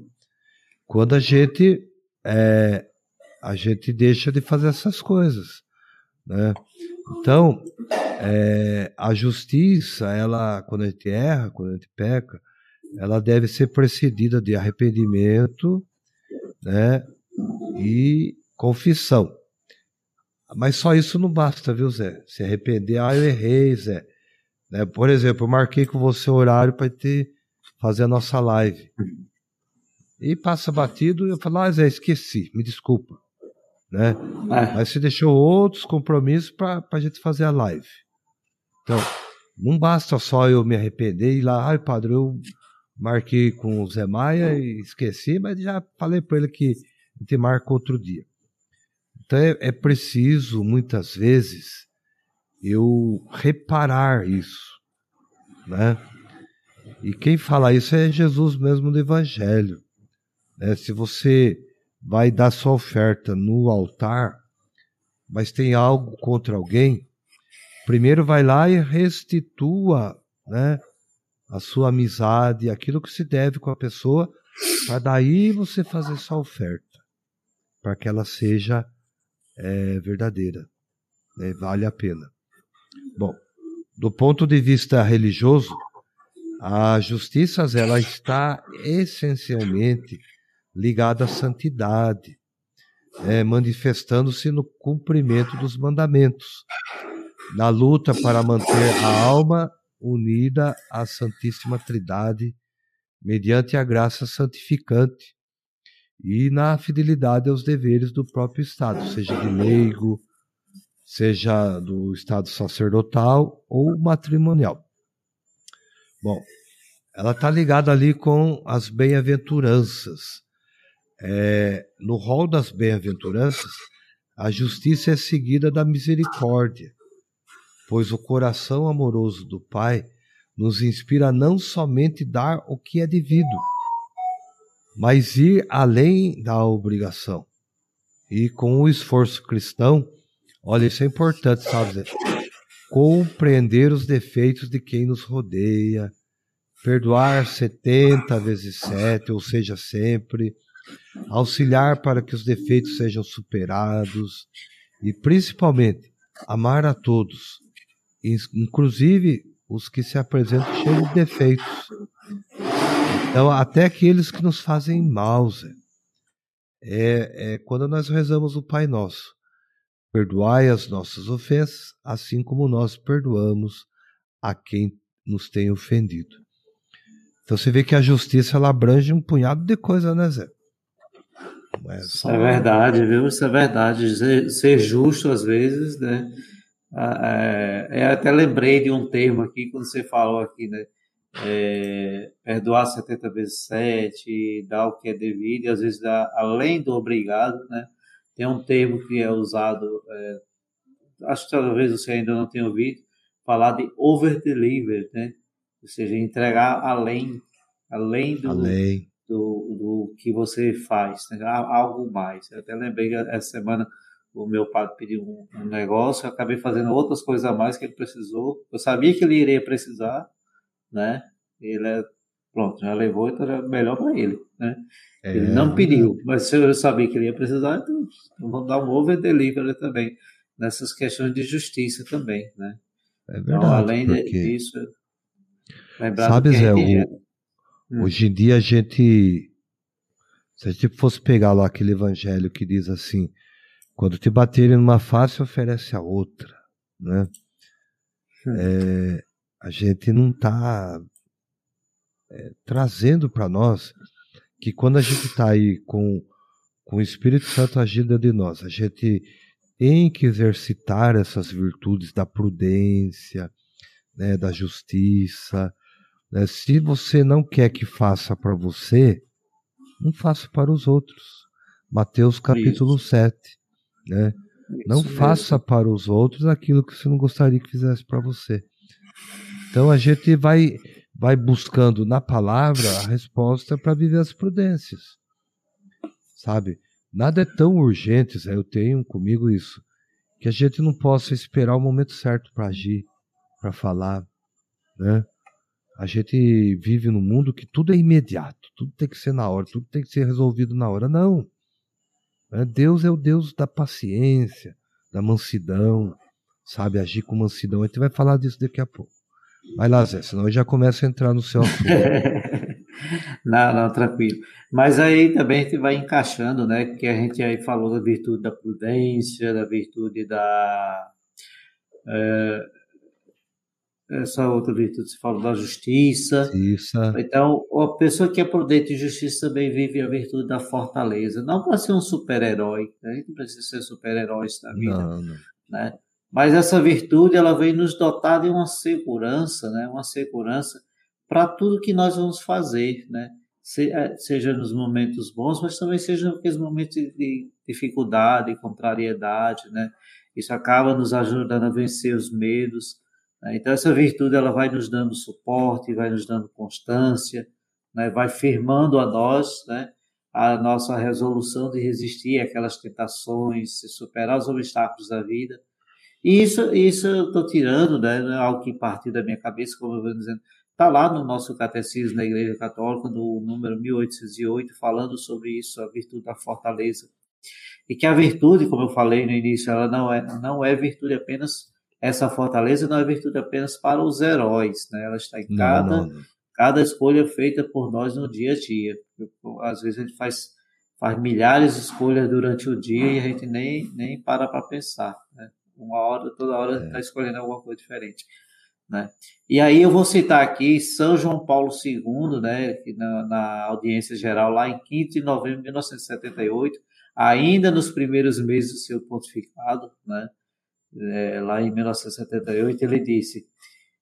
Quando a gente é, a gente deixa de fazer essas coisas, né? Então, é, a justiça, ela, quando a gente erra, quando a gente peca, ela deve ser precedida de arrependimento, né? E confissão. Mas só isso não basta, viu, Zé? Se arrepender, ah, eu errei, Zé. Né? Por exemplo, eu marquei com você o horário para ter fazer a nossa live. E passa batido e eu falo, ah, Zé, esqueci, me desculpa. Né? É. Mas você deixou outros compromissos para a gente fazer a live. Então, não basta só eu me arrepender e ir lá, ai, padre, eu marquei com o Zé Maia e esqueci, mas já falei para ele que gente marca outro dia. Então é, é preciso, muitas vezes, eu reparar isso, né? E quem fala isso é Jesus mesmo no Evangelho. Né? Se você vai dar sua oferta no altar, mas tem algo contra alguém, primeiro vai lá e restitua, né? A sua amizade, aquilo que se deve com a pessoa, para daí você fazer sua oferta, para que ela seja é, verdadeira, né? vale a pena. Bom, do ponto de vista religioso, a justiça ela está essencialmente ligada à santidade, é, manifestando-se no cumprimento dos mandamentos, na luta para manter a alma unida à Santíssima Trindade mediante a graça santificante e na fidelidade aos deveres do próprio Estado, seja de leigo, seja do estado sacerdotal ou matrimonial. Bom, ela está ligada ali com as bem-aventuranças. É, no rol das bem-aventuranças, a justiça é seguida da misericórdia, pois o coração amoroso do Pai nos inspira a não somente dar o que é devido, mas ir além da obrigação. E com o esforço cristão, Olha, isso é importante, sabe? Compreender os defeitos de quem nos rodeia, perdoar 70 vezes 7, ou seja, sempre, auxiliar para que os defeitos sejam superados e, principalmente, amar a todos, inclusive os que se apresentam cheios de defeitos. Então, até aqueles que nos fazem mal, Zé. É, é quando nós rezamos o Pai Nosso. Perdoai as nossas ofensas, assim como nós perdoamos a quem nos tem ofendido. Então você vê que a justiça ela abrange um punhado de coisas, né, Zé? É é verdade, viu? Isso é verdade. Ser justo às vezes, né? É, é, até lembrei de um termo aqui quando você falou aqui, né? É, perdoar 70 vezes 7, dar o que é devido, e às vezes dar além do obrigado, né? Tem um termo que é usado, é, acho que talvez você ainda não tenha ouvido, falar de over-deliver, né? Ou seja, entregar além, além do, além. do, do que você faz, né? algo mais. Eu até lembrei essa semana o meu pai pediu um, um, negócio, eu acabei fazendo outras coisas a mais que ele precisou. Eu sabia que ele iria precisar, né? Ele é, pronto, já levou, então era melhor para ele, né? É. Ele não pediu, mas se eu sabia que ele ia precisar, então, então vamos dar um over delivery também, nessas questões de justiça também, né? É então, verdade. Então, além porque... disso, lembrar Sabe, Zé, o... hum. hoje em dia a gente, se a gente fosse pegar lá aquele evangelho que diz assim, quando te baterem numa face, oferece a outra, né? é, a gente não está é, trazendo para nós que quando a gente está aí com, com o Espírito Santo agindo de nós, a gente tem que exercitar essas virtudes da prudência, né, da justiça. Né? Se você não quer que faça para você, não faça para os outros. Mateus capítulo Isso. 7. Né? Não faça para os outros aquilo que você não gostaria que fizesse para você. Então a gente vai, vai buscando na palavra a resposta para viver as prudências. Sabe? Nada é tão urgente, eu tenho comigo isso, que a gente não possa esperar o momento certo para agir, para falar, né? A gente vive num mundo que tudo é imediato, tudo tem que ser na hora, tudo tem que ser resolvido na hora. Não. Né? Deus é o Deus da paciência, da mansidão, sabe? Agir com mansidão. A gente vai falar disso daqui a pouco. Vai lá, Zé, senão eu já começo a entrar no seu assunto. não, não, tranquilo. Mas aí também a gente vai encaixando, né? Que a gente aí falou da virtude da prudência, da virtude da. É, essa outra virtude, você falou da justiça. Justiça. Então, a pessoa que é prudente e justiça também vive a virtude da fortaleza. Não para ser um super-herói, né? a gente não precisa ser super-heróis na vida. Não, não. Né? Mas essa virtude, ela vem nos dotar de uma segurança, né? uma segurança para tudo que nós vamos fazer, né? É, seja nos momentos bons, mas também seja naqueles momentos de dificuldade, contrariedade, né? Isso acaba nos ajudando a vencer os medos? Então, essa virtude ela vai nos dando suporte, vai nos dando constância, né? vai firmando a nós né? a nossa resolução de resistir àquelas tentações, superar os obstáculos da vida. E isso, isso eu estou tirando, né? é algo que partiu da minha cabeça, como eu vou dizendo, está lá no nosso catecismo da Igreja Católica, no número 1808, falando sobre isso, a virtude da fortaleza. E que a virtude, como eu falei no início, ela não é, não é virtude apenas essa fortaleza não é virtude apenas para os heróis, né? Ela está em cada, não, não. cada escolha feita por nós no dia a dia. Às vezes a gente faz, faz milhares de escolhas durante o dia e a gente nem, nem para para pensar, né? Uma hora, toda hora está é. escolhendo alguma coisa diferente. Né? E aí eu vou citar aqui São João Paulo II, né, na, na, audiência geral lá em 5 de novembro de 1978, ainda nos primeiros meses do seu pontificado, né, é, lá em 1978, ele disse: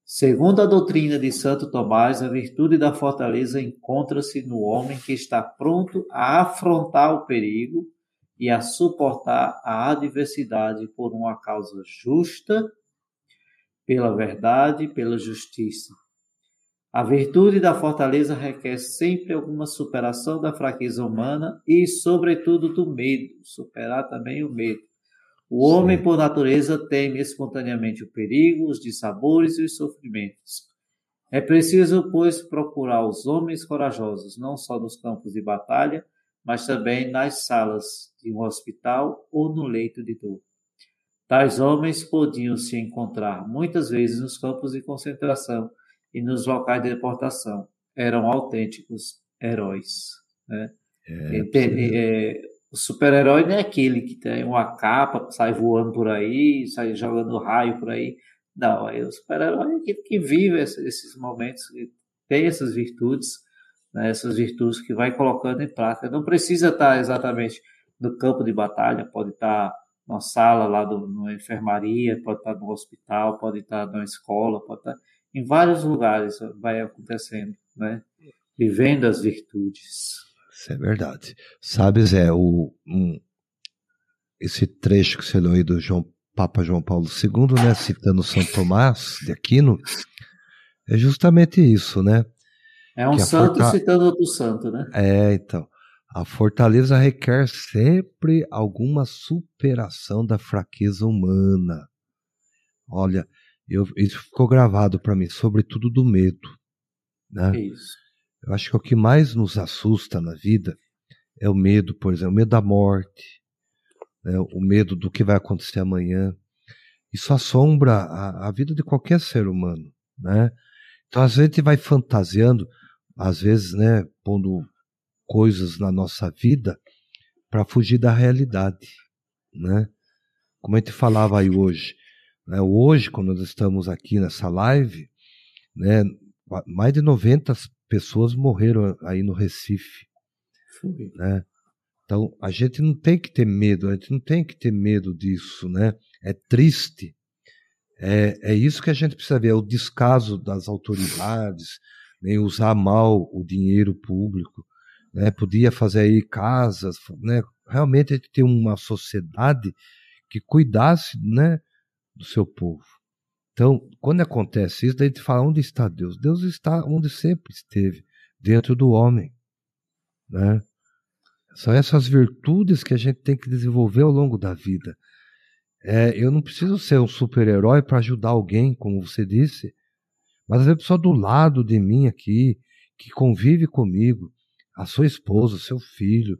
Segundo a doutrina de Santo Tomás, a virtude da fortaleza encontra-se no homem que está pronto a afrontar o perigo e a suportar a adversidade por uma causa justa, pela verdade, pela justiça. A virtude da fortaleza requer sempre alguma superação da fraqueza humana e, sobretudo, do medo, superar também o medo. O homem, por natureza, teme espontaneamente o perigo, os dissabores e os sofrimentos. É preciso, pois, procurar os homens corajosos, não só nos campos de batalha, mas também nas salas de um hospital ou no leito de dor. Tais homens podiam se encontrar muitas vezes nos campos de concentração e nos locais de deportação. Eram autênticos heróis. Né? É, o super-herói não é aquele que tem uma capa, sai voando por aí, sai jogando raio por aí. Não, o super-herói é aquele que vive esses momentos, que tem essas virtudes, né, essas virtudes que vai colocando em prática. Não precisa estar exatamente no campo de batalha, pode estar numa sala lá do, numa enfermaria, pode estar no hospital, pode estar numa escola, pode estar em vários lugares vai acontecendo, né? Vivendo as virtudes. Isso é verdade. Sabe, Zé, o, um, esse trecho que você leu aí do João, Papa João Paulo II, né, citando São Tomás de Aquino, é justamente isso, né? É um santo forta... citando outro santo, né? É, então. A fortaleza requer sempre alguma superação da fraqueza humana. Olha, eu, isso ficou gravado para mim, sobretudo do medo. Né? Isso. Eu acho que o que mais nos assusta na vida é o medo, por exemplo, o medo da morte, né? o medo do que vai acontecer amanhã. Isso assombra a, a vida de qualquer ser humano, né? Então, às vezes, a gente vai fantasiando, às vezes, né, pondo coisas na nossa vida para fugir da realidade, né? Como a gente falava aí hoje, Né? Hoje, quando nós estamos aqui nessa live, né, mais de 90 pessoas morreram aí no Recife. Né? Então, a gente não tem que ter medo, a gente não tem que ter medo disso, né? É triste. É, é isso que a gente precisa ver, é o descaso das autoridades, nem né? usar mal o dinheiro público, né? Podia fazer aí casas, né? Realmente a gente ter uma sociedade que cuidasse, né, do seu povo. Então, quando acontece isso, a gente fala onde está Deus? Deus está onde sempre esteve, dentro do homem, né? São essas virtudes que a gente tem que desenvolver ao longo da vida. É, eu não preciso ser um super-herói para ajudar alguém, como você disse, mas a pessoa do lado de mim aqui, que convive comigo, a sua esposa, o seu filho,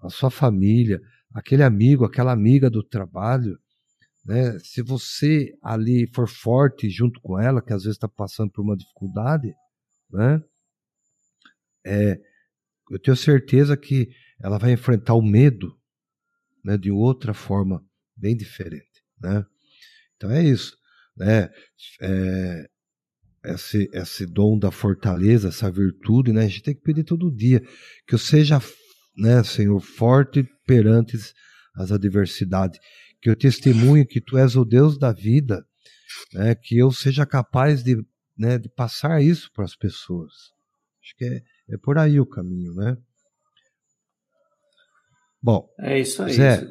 a sua família, aquele amigo, aquela amiga do trabalho, né? Se você ali for forte junto com ela, que às vezes está passando por uma dificuldade, né? É, eu tenho certeza que ela vai enfrentar o medo né, de outra forma bem diferente. Né? Então é isso. Né? É, esse, esse dom da fortaleza, essa virtude, né? a gente tem que pedir todo dia que eu seja, né, Senhor, forte perante as adversidades, que eu testemunhe que Tu és o Deus da vida, né? que eu seja capaz de, né, de passar isso para as pessoas. Acho que é, é por aí o caminho, né? Bom, é isso aí, Zé,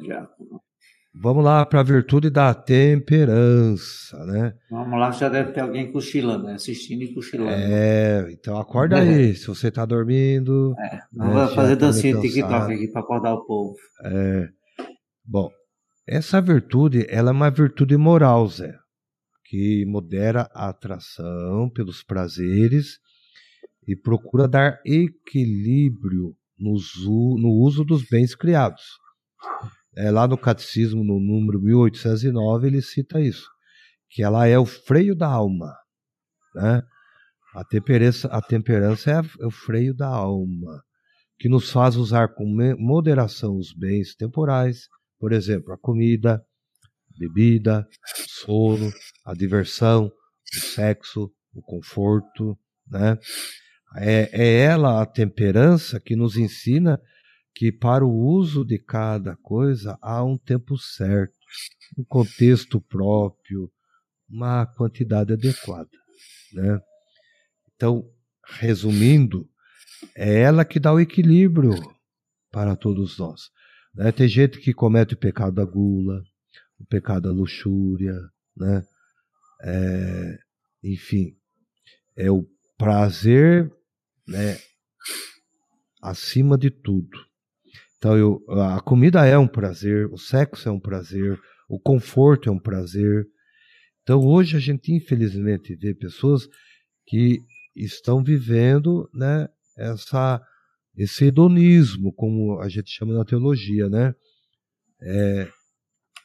Vamos lá para a virtude da temperança, né? Vamos lá, já deve ter alguém cochilando, né? assistindo e cochilando. É, então acorda aí, se você está dormindo. É, vamos né, fazer tá dancinha de TikTok aqui para acordar o povo. É. Bom, essa virtude, ela é uma virtude moral, Zé, que modera a atração pelos prazeres e procura dar equilíbrio no, uso dos bens criados. É, lá no Catecismo, no número 1809, ele cita isso, que ela é o freio da alma. Né? A, temperança, a temperança é, é o freio da alma, que nos faz usar com moderação os bens temporais, por exemplo, a comida, bebida, sono, a diversão, o sexo, o conforto, né? É, é ela a temperança que nos ensina que para o uso de cada coisa há um tempo certo, um contexto próprio, uma quantidade adequada. Né? Então, resumindo, é ela que dá o equilíbrio para todos nós. Né? Tem gente que comete o pecado da gula, o pecado da luxúria, né? É, enfim, é o prazer né, acima de tudo. Então, eu, a comida é um prazer, o sexo é um prazer, o conforto é um prazer. Então, hoje a gente infelizmente vê pessoas que estão vivendo, né, essa esse hedonismo, como a gente chama na teologia, né? É,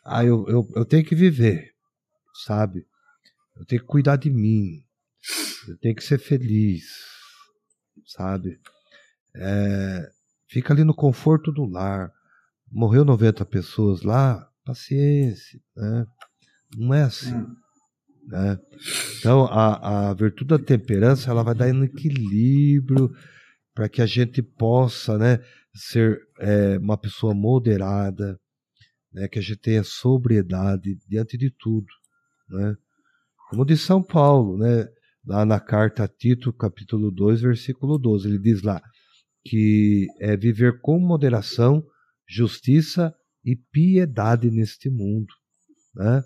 ah, eu, eu, eu tenho que viver, sabe? Eu tenho que cuidar de mim, eu tenho que ser feliz, sabe? É, fica ali no conforto do lar. Morreu 90 pessoas lá, paciência, né? Não é assim. Hum. Né? Então, a, a virtude da temperança ela vai dar um equilíbrio para que a gente possa né, ser é, uma pessoa moderada, né, que a gente tenha sobriedade diante de tudo. Né? Como diz São Paulo, né, lá na carta a Tito, capítulo 2, versículo 12. Ele diz lá que é viver com moderação, justiça e piedade neste mundo. Né?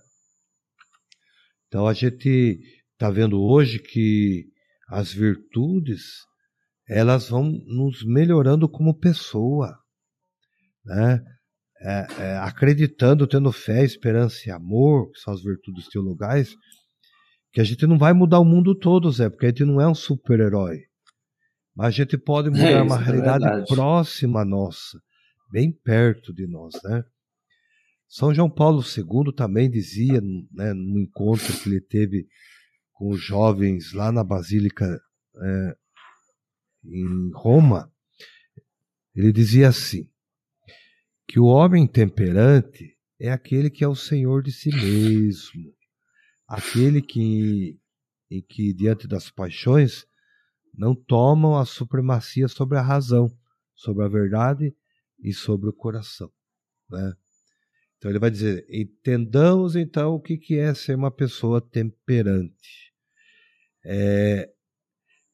Então a gente está vendo hoje que as virtudes elas vão nos melhorando como pessoa, né? É, é, acreditando, tendo fé, esperança e amor, que são as virtudes teologais, que a gente não vai mudar o mundo todo, Zé, porque a gente não é um super-herói. Mas a gente pode mudar é, uma é realidade é próxima nossa, bem perto de nós, né? São João Paulo II também dizia, né, num encontro que ele teve com os jovens lá na Basílica é, em Roma, ele dizia assim: que o homem temperante é aquele que é o senhor de si mesmo, aquele que, em que, diante das paixões, não tomam a supremacia sobre a razão, sobre a verdade e sobre o coração. Né? Então ele vai dizer: entendamos então o que, que é ser uma pessoa temperante. É,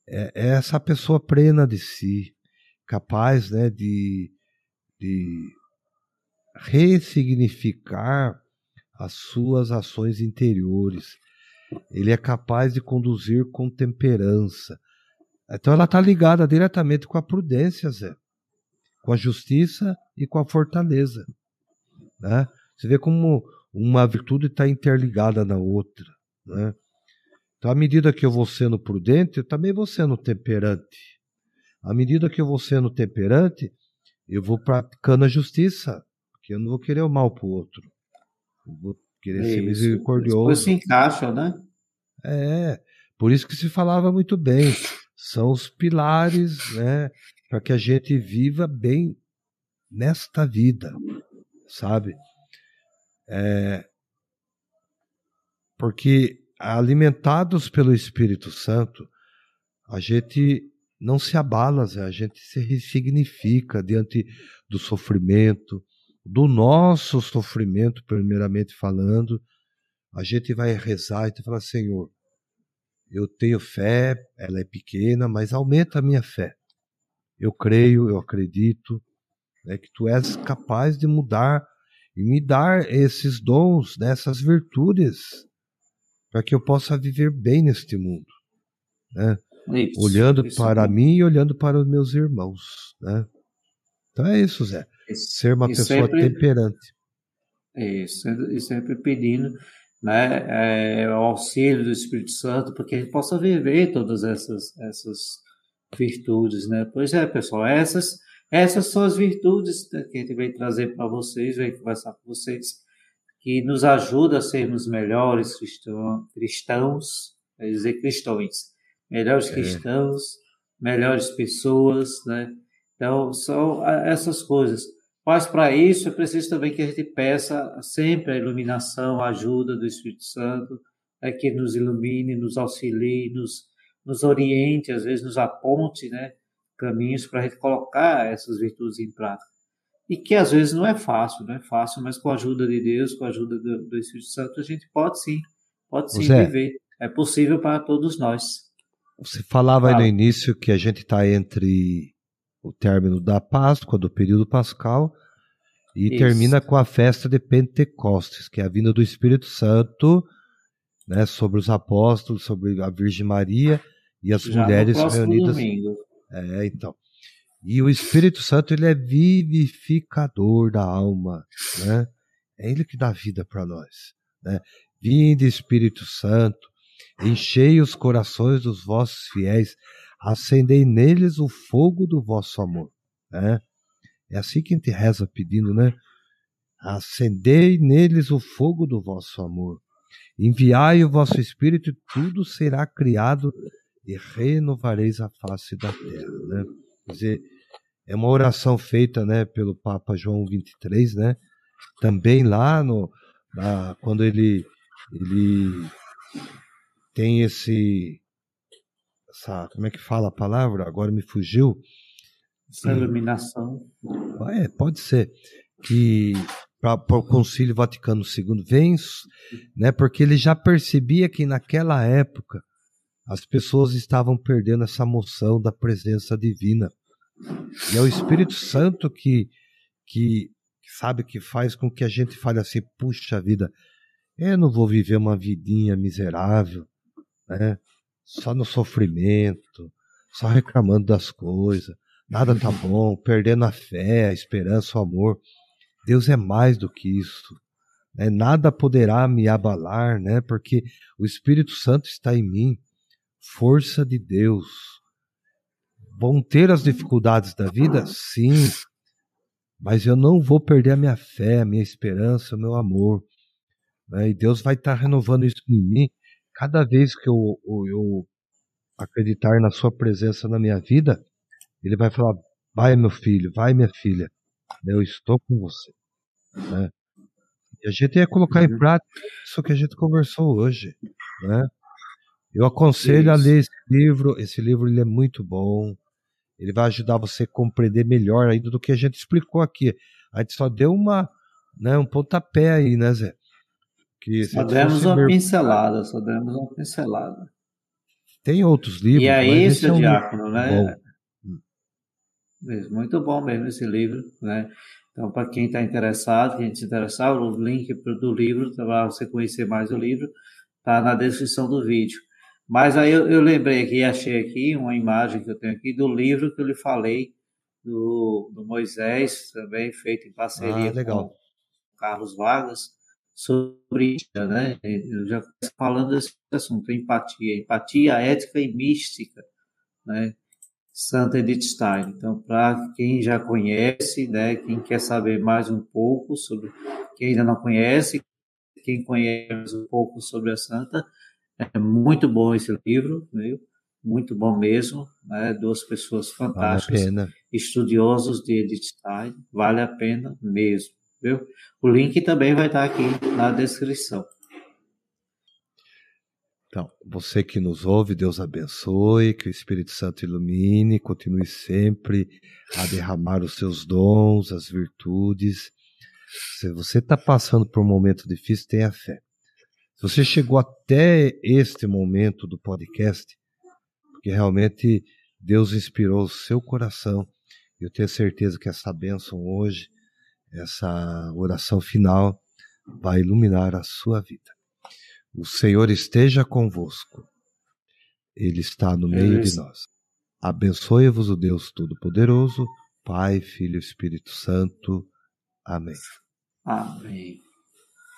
é, é essa pessoa plena de si, capaz né, de, de ressignificar as suas ações interiores. Ele é capaz de conduzir com temperança. Então ela está ligada diretamente com a prudência, Zé, com a justiça e com a fortaleza. Né? Você vê como uma virtude está interligada na outra. Né? Então, à medida que eu vou sendo prudente, eu também vou sendo temperante. À medida que eu vou sendo temperante, eu vou praticando a justiça, porque eu não vou querer o mal para o outro. Eu vou querer isso. ser misericordioso. Depois se encaixa, né? É, por isso que se falava muito bem. São os pilares, né, para que a gente viva bem nesta vida, sabe? É, porque alimentados pelo Espírito Santo, a gente não se abala, a gente se ressignifica diante do sofrimento, do nosso sofrimento, primeiramente falando. A gente vai rezar e falar, Senhor, eu tenho fé, ela é pequena, mas aumenta a minha fé. Eu creio, eu acredito né, que tu és capaz de mudar e me dar esses dons, dessas virtudes para que eu possa viver bem neste mundo, né? Isso, olhando isso para mim e olhando para os meus irmãos, né? Então é isso, Zé. Ser uma pessoa sempre, temperante. Isso, e sempre pedindo né, é, o auxílio do Espírito Santo para que a gente possa viver todas essas, essas virtudes, né? Pois é, pessoal, essas, essas são as virtudes que a gente veio trazer para vocês, veio conversar com vocês que nos ajuda a sermos melhores cristão, cristãos, quer dizer cristões, melhores é. cristãos, melhores pessoas, né? Então, são essas coisas. Mas para isso é preciso também que a gente peça sempre a iluminação, a ajuda do Espírito Santo, né, que nos ilumine, nos auxilie, nos, nos oriente, às vezes nos aponte né, caminhos para a gente colocar essas virtudes em prática e que às vezes não é fácil, não é fácil, mas com a ajuda de Deus, com a ajuda do, do Espírito Santo, a gente pode sim, pode sim Zé, viver. É possível para todos nós. Você falava Fala. aí no início que a gente está entre o término da Páscoa, do período pascal, e Isso. termina com a festa de Pentecostes, que é a vinda do Espírito Santo né, sobre os apóstolos, sobre a Virgem Maria e as Já mulheres reunidas. Domingo. É, então. E o Espírito Santo, ele é vivificador da alma, né? É ele que dá vida para nós, né? Vinde, Espírito Santo, enchei os corações dos vossos fiéis, acendei neles o fogo do vosso amor, né? É assim que a gente reza pedindo, né? Acendei neles o fogo do vosso amor. Enviai o vosso Espírito e tudo será criado e renovareis a face da terra, né? Quer dizer, é uma oração feita né, pelo Papa João 23, né? Também lá no, na, quando ele, ele tem esse. Essa, como é que fala a palavra? Agora me fugiu. Essa iluminação. É, pode ser. Que para o Concílio Vaticano II vem, né, porque ele já percebia que naquela época as pessoas estavam perdendo essa moção da presença divina. E é o Espírito Santo que, que sabe que faz com que a gente fale assim, puxa vida, eu não vou viver uma vidinha miserável, né? Só no sofrimento, só reclamando das coisas, nada tá bom, perdendo a fé, a esperança, o amor. Deus é mais do que isso. Né? Nada poderá me abalar, né? Porque o Espírito Santo está em mim, força de Deus Vão ter as dificuldades da vida? Sim. Mas eu não vou perder a minha fé, a minha esperança, o meu amor. Né? E Deus vai estar renovando isso em mim. Cada vez que eu, eu acreditar na Sua presença na minha vida, Ele vai falar: vai, meu filho, vai, minha filha. Eu estou com você. Né? E a gente ia colocar em uhum. prática isso que a gente conversou hoje, né? Eu aconselho isso. a ler esse livro. Esse livro ele é muito bom. Ele vai ajudar você a compreender melhor ainda do que a gente explicou aqui. A gente só deu uma, né, um pontapé aí, né, Zé? Que só demos uma pincelada, só demos uma pincelada. Tem outros livros. E aí, esse é um diácono, né? Bom. Muito bom mesmo esse livro, né? Então, para quem está interessado, quem se interessar, o link do livro, para você conhecer mais o livro, está na descrição do vídeo. Mas aí eu, eu, lembrei aqui, achei aqui uma imagem que eu tenho aqui do livro que eu lhe falei, do, do Moisés, também feito em parceria ah, com Carlos Vargas, sobre né? Eu já falando desse assunto, empatia, empatia, ética e mística, né? Santa Edith Stein. Então, para quem já conhece, né, quem quer saber mais um pouco sobre, quem ainda não conhece, quem conhece um pouco sobre a Santa, é muito bom esse livro, viu? Muito bom mesmo, né? Duas pessoas fantásticas, vale estudiosos de Edith Stein, vale a pena mesmo, viu? O link também vai estar aqui na descrição. Então, você que nos ouve, Deus abençoe, que o Espírito Santo ilumine, continue sempre a derramar os seus dons, as virtudes. Se você está passando por um momento difícil, tenha fé. Se você chegou até este momento do podcast, porque realmente Deus inspirou o seu coração, eu tenho certeza que essa bênção hoje, essa oração final, vai iluminar a sua vida. O Senhor esteja convosco. Ele está no meio de nós. Abençoe-vos o Deus Todo-Poderoso, Pai, Filho e Espírito Santo. Amém. Amém.